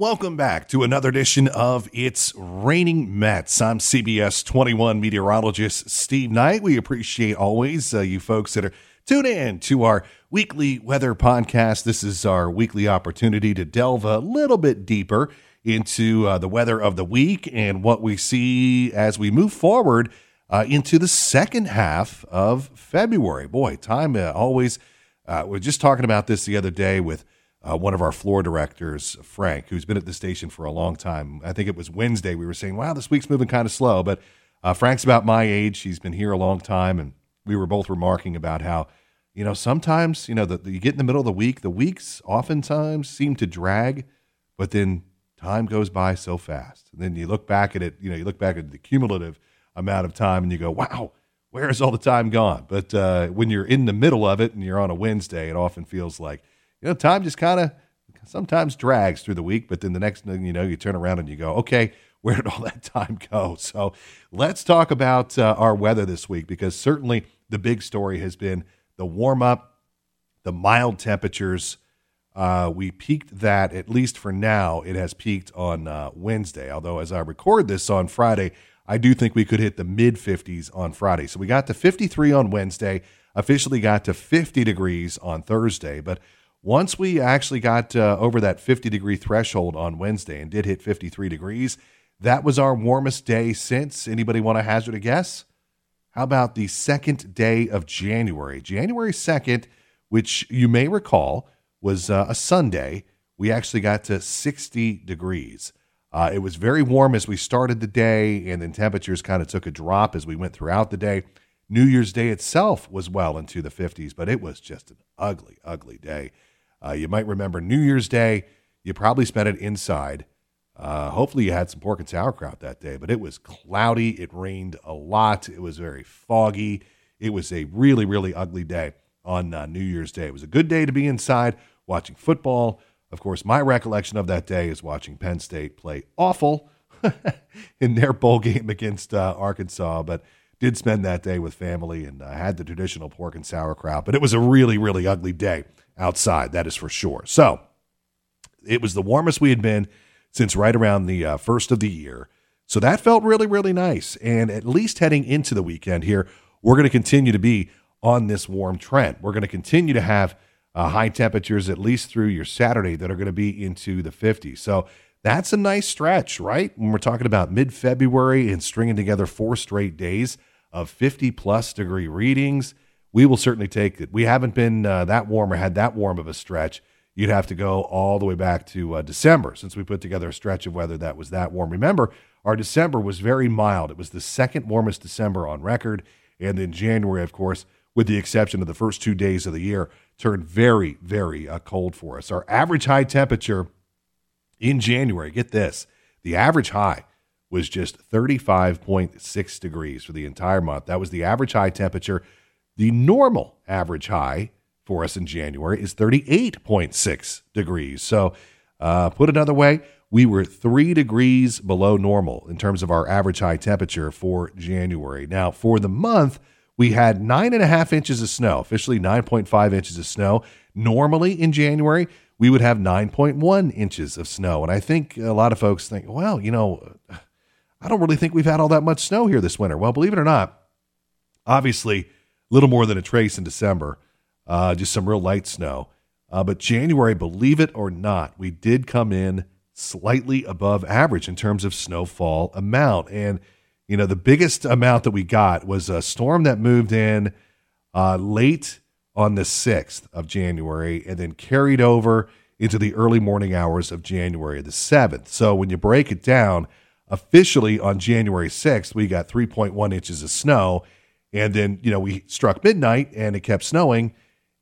Welcome back to another edition of It's Raining Mets. I'm CBS 21 meteorologist Steve Knight. We appreciate always uh, you folks that are tuned in to our weekly weather podcast. This is our weekly opportunity to delve a little bit deeper into uh, the weather of the week and what we see as we move forward uh, into the second half of February. Boy, time uh, always. Uh, we are just talking about this the other day with uh, one of our floor directors, Frank, who's been at the station for a long time. I think it was Wednesday. We were saying, wow, this week's moving kind of slow. But uh, Frank's about my age. He's been here a long time. And we were both remarking about how, you know, sometimes, you know, you get in the middle of the week, the weeks oftentimes seem to drag, but then time goes by so fast. And then you look back at it, you know, you look back at the cumulative amount of time and you go, wow, where has all the time gone? But uh, when you're in the middle of it and you're on a Wednesday, it often feels like, you know, time just kind of sometimes drags through the week, but then the next thing you know, you turn around and you go, okay, where did all that time go? So let's talk about uh, our weather this week because certainly the big story has been the warm up, the mild temperatures. Uh, we peaked that, at least for now, it has peaked on uh, Wednesday. Although, as I record this on Friday, I do think we could hit the mid 50s on Friday. So we got to 53 on Wednesday, officially got to 50 degrees on Thursday. But once we actually got uh, over that 50 degree threshold on Wednesday and did hit 53 degrees, that was our warmest day since. Anybody want to hazard a guess? How about the second day of January? January 2nd, which you may recall was uh, a Sunday, we actually got to 60 degrees. Uh, it was very warm as we started the day, and then temperatures kind of took a drop as we went throughout the day. New Year's Day itself was well into the 50s, but it was just an ugly, ugly day. Uh, you might remember New Year's Day. You probably spent it inside. Uh, hopefully, you had some pork and sauerkraut that day, but it was cloudy. It rained a lot. It was very foggy. It was a really, really ugly day on uh, New Year's Day. It was a good day to be inside watching football. Of course, my recollection of that day is watching Penn State play awful in their bowl game against uh, Arkansas, but did spend that day with family and uh, had the traditional pork and sauerkraut. But it was a really, really ugly day outside, that is for sure. So it was the warmest we had been since right around the uh, first of the year. So that felt really, really nice. And at least heading into the weekend here, we're going to continue to be on this warm trend. We're going to continue to have uh, high temperatures at least through your Saturday that are going to be into the 50s. So that's a nice stretch, right? When we're talking about mid February and stringing together four straight days of 50 plus degree readings we will certainly take it. We haven't been uh, that warm or had that warm of a stretch. You'd have to go all the way back to uh, December since we put together a stretch of weather that was that warm. Remember, our December was very mild. It was the second warmest December on record. And then January, of course, with the exception of the first two days of the year, turned very, very uh, cold for us. Our average high temperature in January, get this, the average high was just 35.6 degrees for the entire month. That was the average high temperature. The normal average high for us in January is 38.6 degrees. So, uh, put another way, we were three degrees below normal in terms of our average high temperature for January. Now, for the month, we had nine and a half inches of snow, officially 9.5 inches of snow. Normally in January, we would have 9.1 inches of snow. And I think a lot of folks think, well, you know, I don't really think we've had all that much snow here this winter. Well, believe it or not, obviously, little more than a trace in December, uh, just some real light snow. Uh, but January, believe it or not, we did come in slightly above average in terms of snowfall amount. And, you know, the biggest amount that we got was a storm that moved in uh, late on the 6th of January and then carried over into the early morning hours of January the 7th. So when you break it down, officially on January 6th, we got 3.1 inches of snow. And then, you know, we struck midnight and it kept snowing.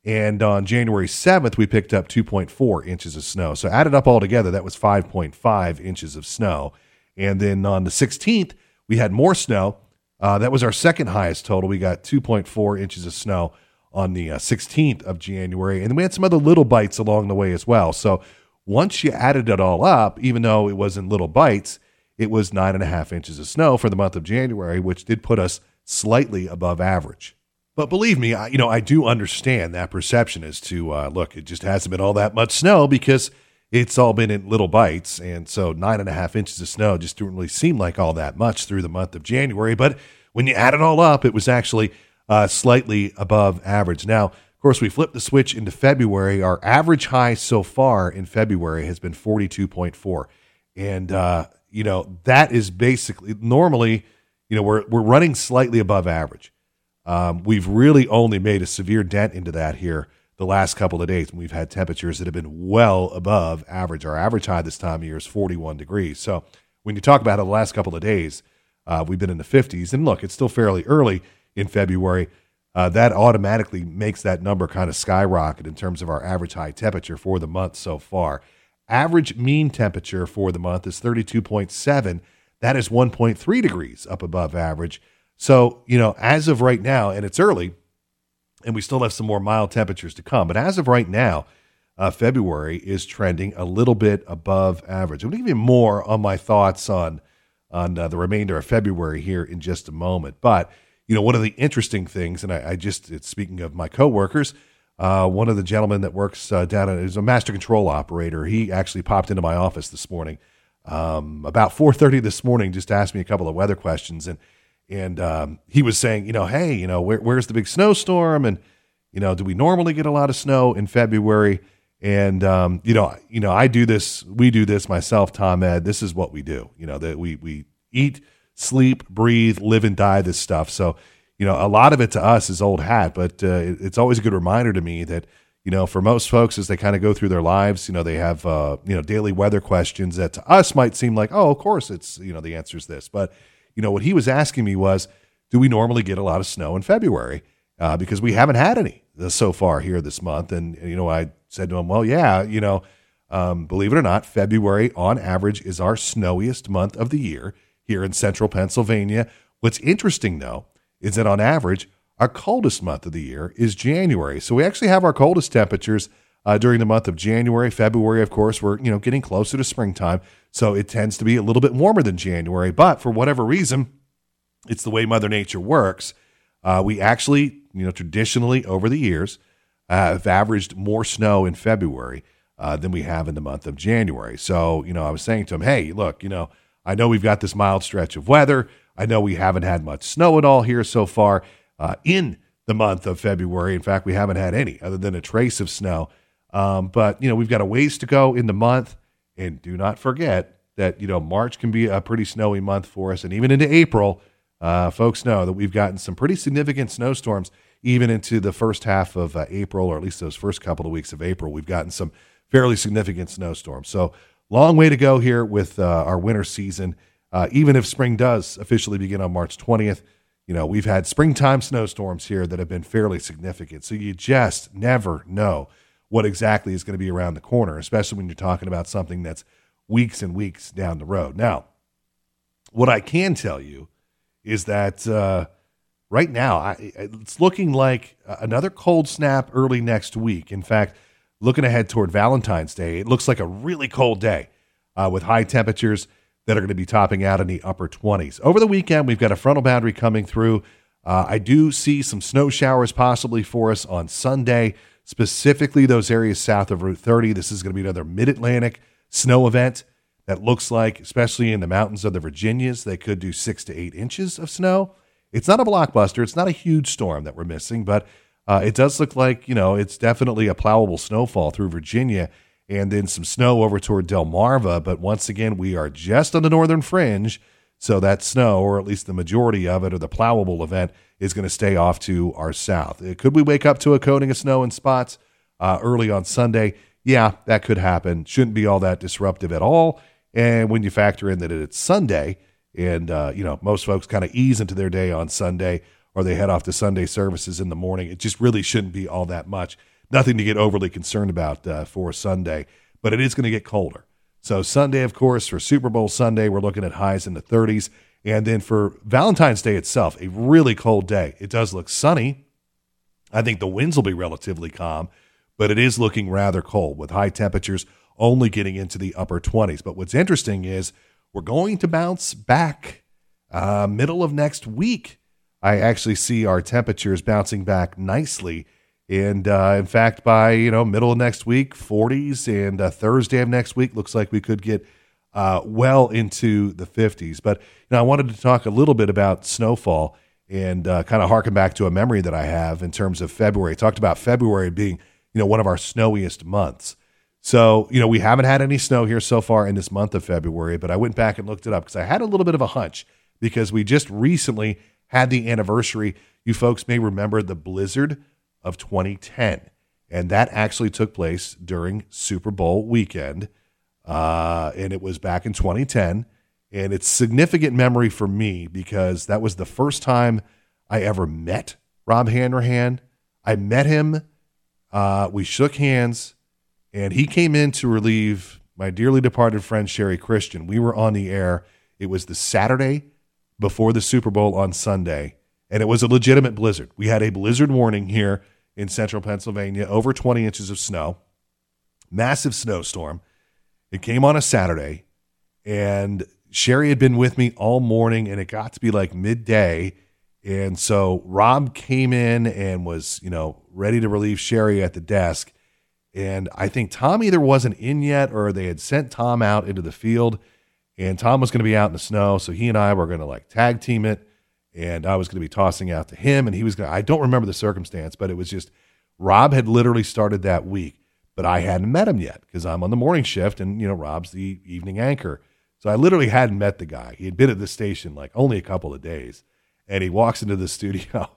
And on January 7th, we picked up 2.4 inches of snow. So added up all together, that was 5.5 inches of snow. And then on the 16th, we had more snow. Uh, that was our second highest total. We got 2.4 inches of snow on the uh, 16th of January. And then we had some other little bites along the way as well. So once you added it all up, even though it wasn't little bites, it was nine and a half inches of snow for the month of January, which did put us slightly above average. But believe me, I, you know, I do understand that perception as to uh, look, it just hasn't been all that much snow because it's all been in little bites. And so nine and a half inches of snow just didn't really seem like all that much through the month of January. But when you add it all up, it was actually uh, slightly above average. Now, of course, we flipped the switch into February. Our average high so far in February has been 42.4. And, uh, you know, that is basically normally, you know, we're, we're running slightly above average. Um, we've really only made a severe dent into that here the last couple of days. We've had temperatures that have been well above average. Our average high this time of year is 41 degrees. So when you talk about it the last couple of days, uh, we've been in the 50s. And look, it's still fairly early in February. Uh, that automatically makes that number kind of skyrocket in terms of our average high temperature for the month so far. Average mean temperature for the month is 32.7. That is 1.3 degrees up above average. So, you know, as of right now, and it's early, and we still have some more mild temperatures to come. But as of right now, uh, February is trending a little bit above average. I'm going to give you more on my thoughts on on uh, the remainder of February here in just a moment. But you know, one of the interesting things, and I, I just speaking of my coworkers, uh, one of the gentlemen that works uh, down at, is a master control operator. He actually popped into my office this morning um, about 4:30 this morning, just asked me a couple of weather questions and and um, he was saying, you know, hey, you know, where, where's the big snowstorm? And you know, do we normally get a lot of snow in February? And um, you know, you know, I do this. We do this myself, Tom Ed. This is what we do. You know, that we we eat, sleep, breathe, live, and die. This stuff. So, you know, a lot of it to us is old hat, but uh, it's always a good reminder to me that you know, for most folks, as they kind of go through their lives, you know, they have uh, you know daily weather questions that to us might seem like, oh, of course, it's you know the answer is this, but you know, what he was asking me was, do we normally get a lot of snow in February? Uh, because we haven't had any so far here this month. And, you know, I said to him, well, yeah, you know, um, believe it or not, February on average is our snowiest month of the year here in central Pennsylvania. What's interesting, though, is that on average, our coldest month of the year is January. So we actually have our coldest temperatures uh, during the month of January. February, of course, we're you know getting closer to springtime. So it tends to be a little bit warmer than January. But for whatever reason, it's the way Mother Nature works. Uh, we actually, you know, traditionally over the years uh, have averaged more snow in February uh, than we have in the month of January. So, you know, I was saying to him, hey, look, you know, I know we've got this mild stretch of weather. I know we haven't had much snow at all here so far uh, in the month of February. In fact, we haven't had any other than a trace of snow. Um, but, you know, we've got a ways to go in the month. And do not forget that, you know, March can be a pretty snowy month for us. And even into April, uh, folks know that we've gotten some pretty significant snowstorms even into the first half of uh, April, or at least those first couple of weeks of April. We've gotten some fairly significant snowstorms. So, long way to go here with uh, our winter season. Uh, even if spring does officially begin on March 20th, you know, we've had springtime snowstorms here that have been fairly significant. So, you just never know what exactly is going to be around the corner, especially when you're talking about something that's weeks and weeks down the road. Now, what I can tell you is that uh, right now I, it's looking like another cold snap early next week. In fact, looking ahead toward Valentine's Day, it looks like a really cold day uh, with high temperatures that are going to be topping out in the upper 20s. Over the weekend, we've got a frontal boundary coming through. Uh, I do see some snow showers possibly for us on Sunday specifically those areas south of Route 30. This is going to be another mid Atlantic snow event that looks like, especially in the mountains of the Virginias, they could do six to eight inches of snow. It's not a blockbuster, it's not a huge storm that we're missing, but uh, it does look like, you know, it's definitely a plowable snowfall through Virginia and then some snow over toward Delmarva. But once again, we are just on the northern fringe. So that snow, or at least the majority of it, or the plowable event, is going to stay off to our south. Uh, could we wake up to a coating of snow in spots uh, early on Sunday? Yeah, that could happen. Shouldn't be all that disruptive at all. And when you factor in that it's Sunday, and uh, you know most folks kind of ease into their day on Sunday, or they head off to Sunday services in the morning, it just really shouldn't be all that much. Nothing to get overly concerned about uh, for Sunday, but it is going to get colder. So Sunday, of course, for Super Bowl Sunday, we're looking at highs in the 30s. And then for Valentine's Day itself, a really cold day. It does look sunny. I think the winds will be relatively calm, but it is looking rather cold with high temperatures only getting into the upper 20s. But what's interesting is we're going to bounce back uh, middle of next week. I actually see our temperatures bouncing back nicely And uh, in fact, by you know middle of next week, 40s, and uh, Thursday of next week looks like we could get uh, well into the 50s. But you know, I wanted to talk a little bit about snowfall and uh, kind of harken back to a memory that I have in terms of February. I talked about February being you know one of our snowiest months. So you know we haven't had any snow here so far in this month of February, but I went back and looked it up because I had a little bit of a hunch because we just recently had the anniversary. You folks may remember the blizzard of 2010. And that actually took place during Super Bowl weekend. Uh, and it was back in 2010. And it's significant memory for me because that was the first time I ever met Rob Hanrahan. I met him. Uh, we shook hands, and he came in to relieve my dearly departed friend Sherry Christian. We were on the air. It was the Saturday before the Super Bowl on Sunday, and it was a legitimate blizzard. We had a blizzard warning here in central Pennsylvania, over 20 inches of snow, massive snowstorm. It came on a Saturday, and Sherry had been with me all morning, and it got to be like midday. And so Rob came in and was, you know, ready to relieve Sherry at the desk. And I think Tom either wasn't in yet or they had sent Tom out into the field. And Tom was going to be out in the snow. So he and I were going to like tag team it and I was going to be tossing out to him, and he was going. I don't remember the circumstance, but it was just Rob had literally started that week, but I hadn't met him yet because I'm on the morning shift, and you know Rob's the evening anchor, so I literally hadn't met the guy. He had been at the station like only a couple of days, and he walks into the studio,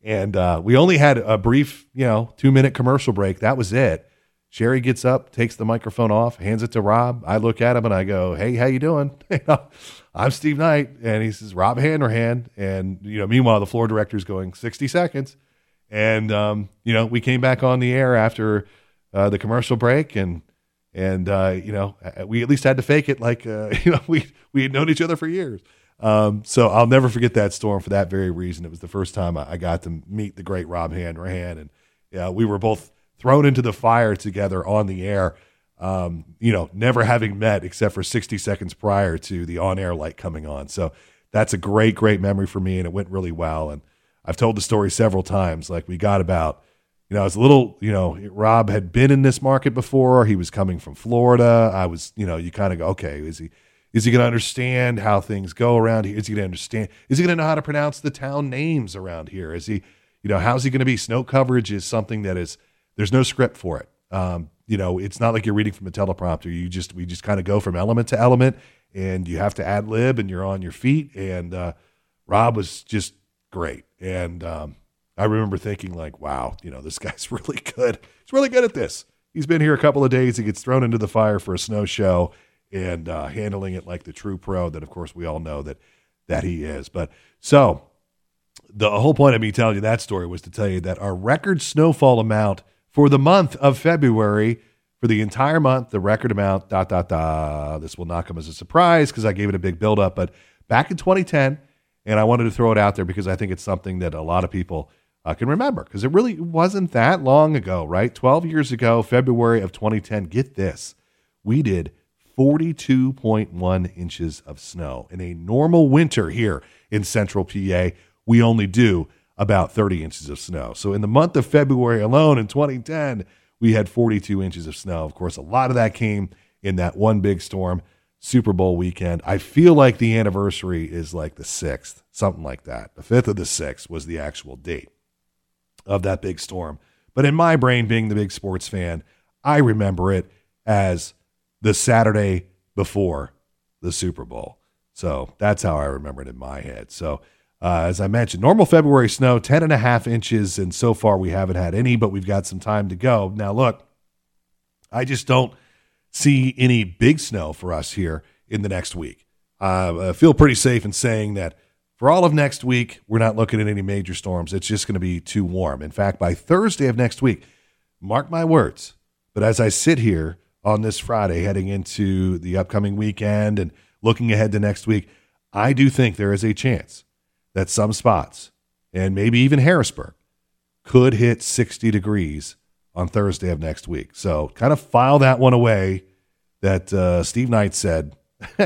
and uh, we only had a brief, you know, two minute commercial break. That was it. Sherry gets up, takes the microphone off, hands it to Rob. I look at him and I go, "Hey, how you doing?" I'm Steve Knight, and he says Rob Hanrahan, and you know, meanwhile the floor director is going 60 seconds, and um, you know, we came back on the air after uh, the commercial break, and and uh, you know, we at least had to fake it like uh, you know we we had known each other for years. Um, so I'll never forget that storm for that very reason. It was the first time I, I got to meet the great Rob Hanrahan, and yeah, we were both thrown into the fire together on the air um, you know, never having met except for 60 seconds prior to the on air light coming on. So that's a great, great memory for me, and it went really well. And I've told the story several times. Like we got about, you know, I was a little, you know, Rob had been in this market before. He was coming from Florida. I was, you know, you kind of go, okay, is he, is he going to understand how things go around here? Is he going to understand? Is he going to know how to pronounce the town names around here? Is he, you know, how's he going to be? Snow coverage is something that is, there's no script for it. Um, you know, it's not like you're reading from a teleprompter. You just we just kind of go from element to element, and you have to ad lib, and you're on your feet. And uh, Rob was just great, and um, I remember thinking like, wow, you know, this guy's really good. He's really good at this. He's been here a couple of days. He gets thrown into the fire for a snow show and uh, handling it like the true pro that, of course, we all know that that he is. But so the whole point of me telling you that story was to tell you that our record snowfall amount for the month of February. For the entire month, the record amount, dot, dot, dot. This will not come as a surprise because I gave it a big buildup. But back in 2010, and I wanted to throw it out there because I think it's something that a lot of people uh, can remember because it really wasn't that long ago, right? 12 years ago, February of 2010. Get this. We did 42.1 inches of snow. In a normal winter here in central PA, we only do about 30 inches of snow. So in the month of February alone in 2010, we had 42 inches of snow. Of course, a lot of that came in that one big storm, Super Bowl weekend. I feel like the anniversary is like the 6th, something like that. The 5th of the 6th was the actual date of that big storm. But in my brain, being the big sports fan, I remember it as the Saturday before the Super Bowl. So that's how I remember it in my head. So uh, as I mentioned, normal February snow, 10 and a half inches, and so far we haven't had any, but we've got some time to go. Now, look, I just don't see any big snow for us here in the next week. Uh, I feel pretty safe in saying that for all of next week, we're not looking at any major storms. It's just going to be too warm. In fact, by Thursday of next week, mark my words, but as I sit here on this Friday heading into the upcoming weekend and looking ahead to next week, I do think there is a chance that some spots, and maybe even Harrisburg, could hit 60 degrees on Thursday of next week. So kind of file that one away that uh, Steve Knight said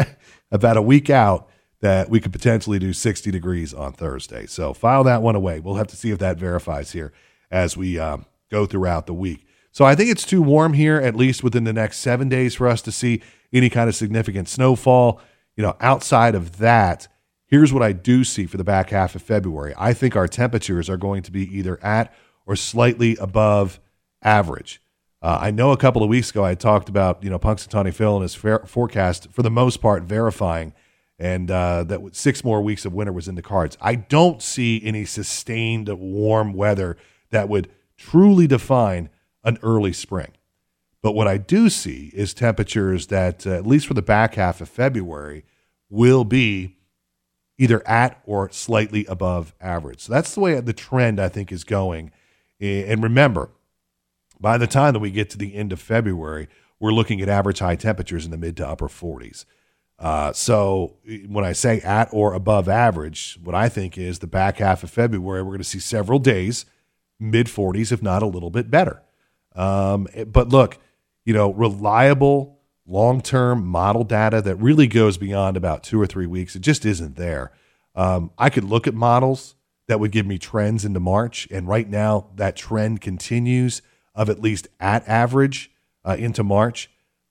about a week out that we could potentially do 60 degrees on Thursday. So file that one away. We'll have to see if that verifies here as we um, go throughout the week. So I think it's too warm here, at least within the next seven days, for us to see any kind of significant snowfall. You know, outside of that, here's what I do see for the back half of February. I think our temperatures are going to be either at or slightly above average. Uh, I know a couple of weeks ago I talked about you know Punxsutawney Phil and his forecast for the most part verifying, and uh, that six more weeks of winter was in the cards. I don't see any sustained warm weather that would truly define an early spring. But what I do see is temperatures that, uh, at least for the back half of February, will be either at or slightly above average. So that's the way the trend I think is going. And remember, by the time that we get to the end of February, we're looking at average high temperatures in the mid to upper 40s. Uh, so when I say at or above average, what I think is the back half of February, we're going to see several days mid 40s, if not a little bit better. Um, but look, you know, reliable long term model data that really goes beyond about two or three weeks, it just isn't there. Um, I could look at models that would give me trends into March, and right now that trend continues of at least at average uh, into March,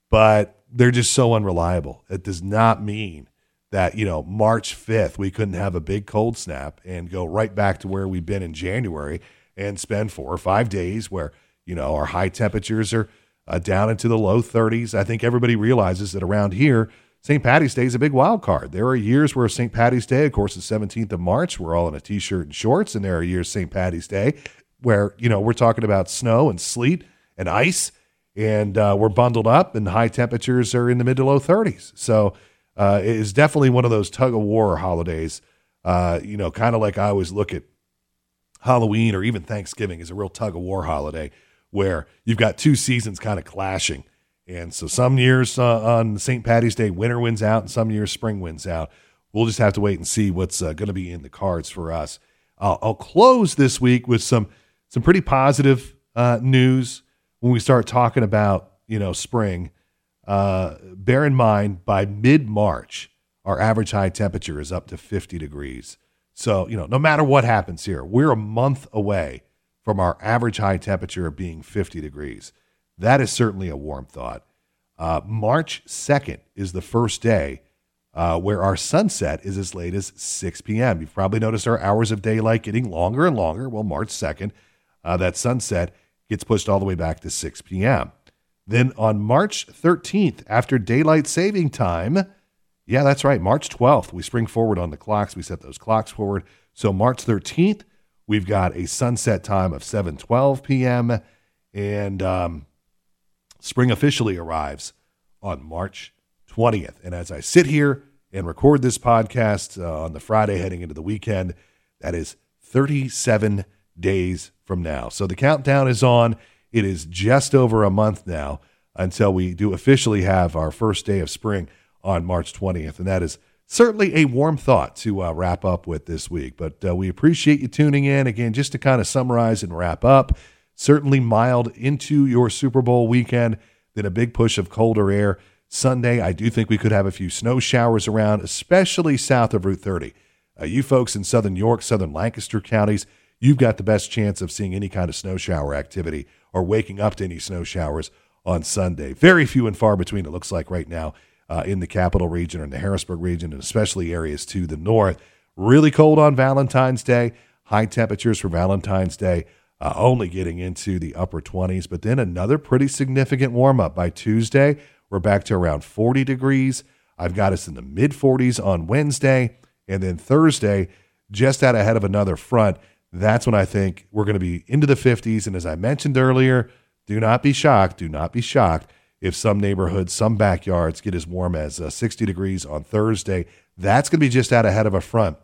but they're just so unreliable. It does not mean that you know March 5th we couldn't have a big cold snap and go right back to where we've been in January and spend four or five days where you know, our high temperatures are uh, down into the low 30s. I think everybody realizes that around here, St. Patty's Day is a big wild card. There are years where St. Patty's Day, of course, the 17th of March, we're all in a t-shirt and shorts, and there are years St. Patty's Day where you know we're talking about snow and sleet and ice, and uh, we're bundled up, and high temperatures are in the mid to low 30s. So uh, it is definitely one of those tug of war holidays. Uh, you know, kind of like I always look at Halloween or even Thanksgiving as a real tug of war holiday where you've got two seasons kind of clashing. And so some years uh, on St. Patty's Day, winter wins out, and some years spring wins out. We'll just have to wait and see what's uh, going to be in the cards for us. Uh, I'll close this week with some some pretty positive uh, news when we start talking about you know spring. Uh, bear in mind, by mid March, our average high temperature is up to 50 degrees. So you know, no matter what happens here, we're a month away from our average high temperature of being 50 degrees. That is certainly a warm thought. Uh, March 2nd is the first day uh, where our sunset is as late as 6 p.m. You've probably noticed our hours of daylight getting longer and longer. Well, March 2nd, uh, that sunset gets pushed all the way back to 6 p.m. Then on March 13th, after daylight saving time, yeah, that's right, March 12th, we spring forward on the clocks. We set those clocks forward. So March 13th, We've got a sunset time of 7:12 p.m. and um, spring officially arrives on March 20th. And as I sit here and record this podcast uh, on the Friday heading into the weekend, that is 37 days from now. So the countdown is on. It is just over a month now until we do officially have our first day of spring on March 20th. And that is certainly a warm thought to uh, wrap up with this week. But uh, we appreciate you tuning in. Again, just to kind of summarize and wrap up, certainly mild into your Super Bowl weekend, then a big push of colder air. Sunday, I do think we could have a few snow showers around, especially south of Route 30. Uh, you folks in southern York, southern Lancaster counties, you've got the best chance of seeing any kind of snow shower activity or waking up to any snow showers on Sunday. Very few and far between, it looks like right now uh, in the capital region or in the Harrisburg region, and especially areas to the north. Really cold on Valentine's Day. High temperatures for Valentine's Day, uh, only getting into the upper 20s. But then another pretty significant warm up by Tuesday. We're back to around 40 degrees. I've got us in the mid 40s on Wednesday. And then Thursday, just out ahead of another front, that's when I think we're going to be into the 50s. And as I mentioned earlier, do not be shocked. Do not be shocked if some neighborhoods, some backyards get as warm as uh, 60 degrees on Thursday. That's going to be just out ahead of a front.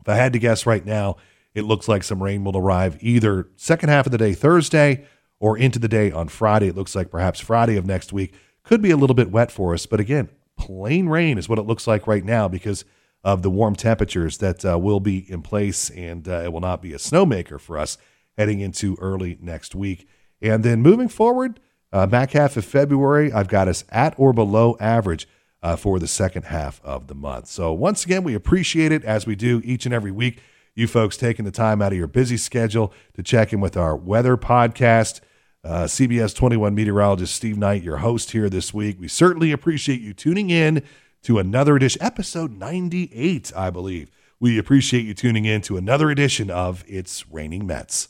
If I had to guess right now, it looks like some rain will arrive either second half of the day Thursday or into the day on Friday. It looks like perhaps Friday of next week could be a little bit wet for us. But again, plain rain is what it looks like right now because of the warm temperatures that uh, will be in place, and uh, it will not be a snowmaker for us heading into early next week. And then moving forward, uh, back half of February, I've got us at or below average uh, for the second half of the month. So, once again, we appreciate it as we do each and every week. you folks taking the time out of your busy schedule to check in with our weather podcast. Uh, CBS 21 meteorologist Steve Knight, your host here this week. We certainly appreciate you tuning in to another edition, episode 98, I believe. We appreciate you tuning in to another edition of It's Raining Mets.